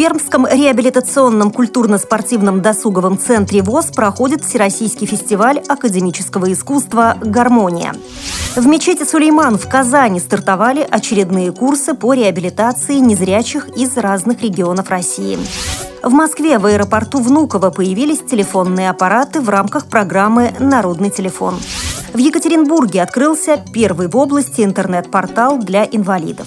Пермском реабилитационном культурно-спортивном досуговом центре ВОЗ проходит Всероссийский фестиваль академического искусства «Гармония». В мечети Сулейман в Казани стартовали очередные курсы по реабилитации незрячих из разных регионов России. В Москве в аэропорту Внуково появились телефонные аппараты в рамках программы «Народный телефон». В Екатеринбурге открылся первый в области интернет-портал для инвалидов.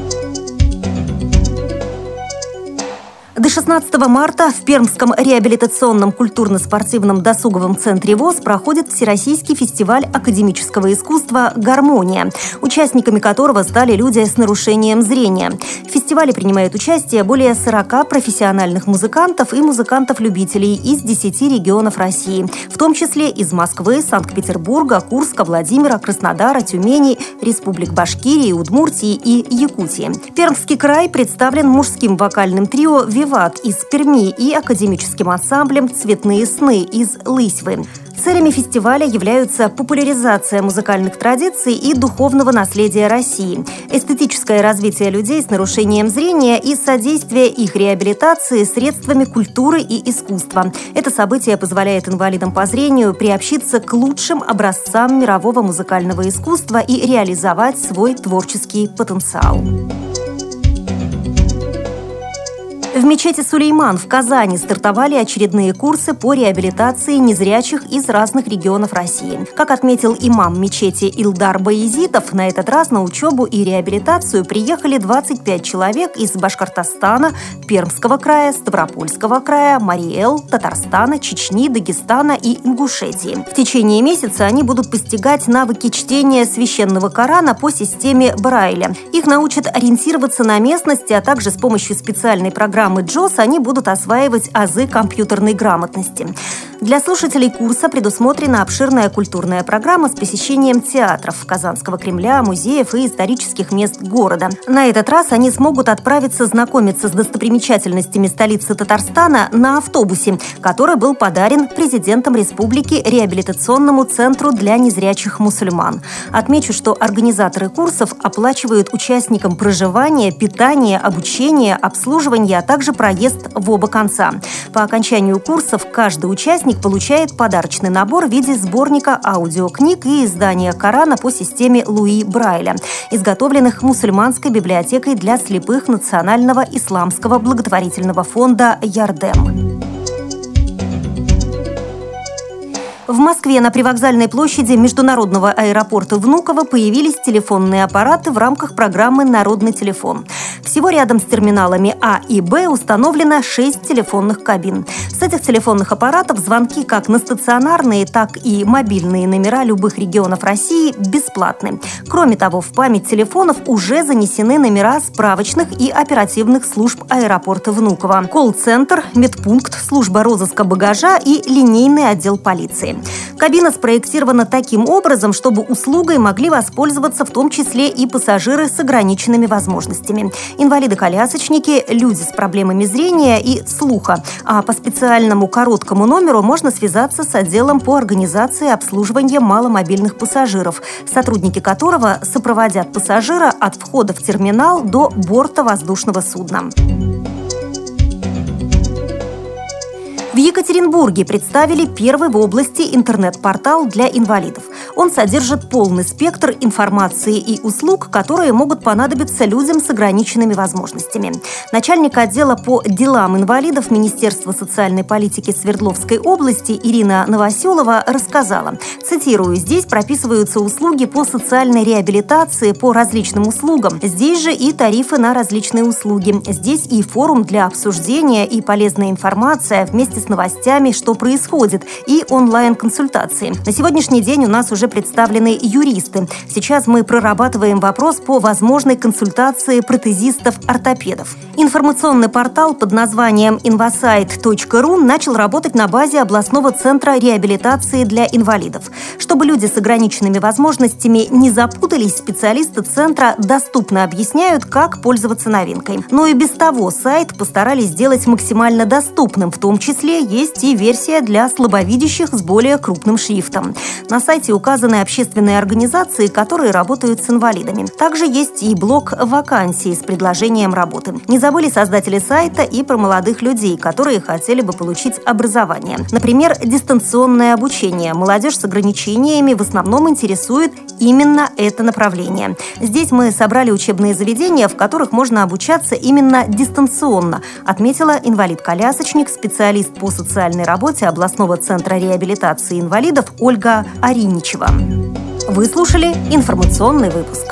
16 марта в Пермском реабилитационном культурно-спортивном досуговом центре ВОЗ проходит Всероссийский фестиваль академического искусства «Гармония», участниками которого стали люди с нарушением зрения. В фестивале принимают участие более 40 профессиональных музыкантов и музыкантов-любителей из 10 регионов России, в том числе из Москвы, Санкт-Петербурга, Курска, Владимира, Краснодара, Тюмени, Республик Башкирии, Удмуртии и Якутии. Пермский край представлен мужским вокальным трио «Вива «Виват» из Перми и академическим ансамблем «Цветные сны» из Лысьвы. Целями фестиваля являются популяризация музыкальных традиций и духовного наследия России, эстетическое развитие людей с нарушением зрения и содействие их реабилитации средствами культуры и искусства. Это событие позволяет инвалидам по зрению приобщиться к лучшим образцам мирового музыкального искусства и реализовать свой творческий потенциал. В мечети Сулейман в Казани стартовали очередные курсы по реабилитации незрячих из разных регионов России. Как отметил имам мечети Илдар Баезитов, на этот раз на учебу и реабилитацию приехали 25 человек из Башкортостана, Пермского края, Ставропольского края, Мариэл, Татарстана, Чечни, Дагестана и Ингушетии. В течение месяца они будут постигать навыки чтения священного Корана по системе Брайля. Их научат ориентироваться на местности, а также с помощью специальной программы программы JOS они будут осваивать азы компьютерной грамотности. Для слушателей курса предусмотрена обширная культурная программа с посещением театров Казанского Кремля, музеев и исторических мест города. На этот раз они смогут отправиться знакомиться с достопримечательностями столицы Татарстана на автобусе, который был подарен президентом республики реабилитационному центру для незрячих мусульман. Отмечу, что организаторы курсов оплачивают участникам проживание, питание, обучение, обслуживание, а также проезд в оба конца. По окончанию курсов каждый участник получает подарочный набор в виде сборника аудиокниг и издания Корана по системе Луи Брайля, изготовленных мусульманской библиотекой для слепых Национального исламского благотворительного фонда «Ярдем». В Москве на привокзальной площади международного аэропорта Внуково появились телефонные аппараты в рамках программы «Народный телефон». Всего рядом с терминалами А и Б установлено 6 телефонных кабин. С этих телефонных аппаратов звонки как на стационарные, так и мобильные номера любых регионов России бесплатны. Кроме того, в память телефонов уже занесены номера справочных и оперативных служб аэропорта Внуково. Колл-центр, медпункт, служба розыска багажа и линейный отдел полиции. Кабина спроектирована таким образом, чтобы услугой могли воспользоваться в том числе и пассажиры с ограниченными возможностями. Инвалиды-колясочники, люди с проблемами зрения и слуха. А по специальному короткому номеру можно связаться с отделом по организации обслуживания маломобильных пассажиров, сотрудники которого сопроводят пассажира от входа в терминал до борта воздушного судна. Екатеринбурге представили первый в области интернет-портал для инвалидов. Он содержит полный спектр информации и услуг, которые могут понадобиться людям с ограниченными возможностями. Начальник отдела по делам инвалидов Министерства социальной политики Свердловской области Ирина Новоселова рассказала, цитирую, «Здесь прописываются услуги по социальной реабилитации по различным услугам. Здесь же и тарифы на различные услуги. Здесь и форум для обсуждения и полезная информация вместе с новостями, что происходит, и онлайн-консультации. На сегодняшний день у нас уже представлены юристы. Сейчас мы прорабатываем вопрос по возможной консультации протезистов-ортопедов. Информационный портал под названием invasite.ru начал работать на базе областного центра реабилитации для инвалидов. Чтобы люди с ограниченными возможностями не запутались, специалисты центра доступно объясняют, как пользоваться новинкой. Но и без того сайт постарались сделать максимально доступным, в том числе Braille есть и версия для слабовидящих с более крупным шрифтом. На сайте указаны общественные организации, которые работают с инвалидами. Также есть и блок вакансий с предложением работы. Не забыли создатели сайта и про молодых людей, которые хотели бы получить образование. Например, дистанционное обучение. Молодежь с ограничениями в основном интересует именно это направление. Здесь мы собрали учебные заведения, в которых можно обучаться именно дистанционно, отметила инвалид-колясочник, специалист по социальной работе областного центра реабилитации инвалидов Ольга Ариничева. Вы слушали информационный выпуск.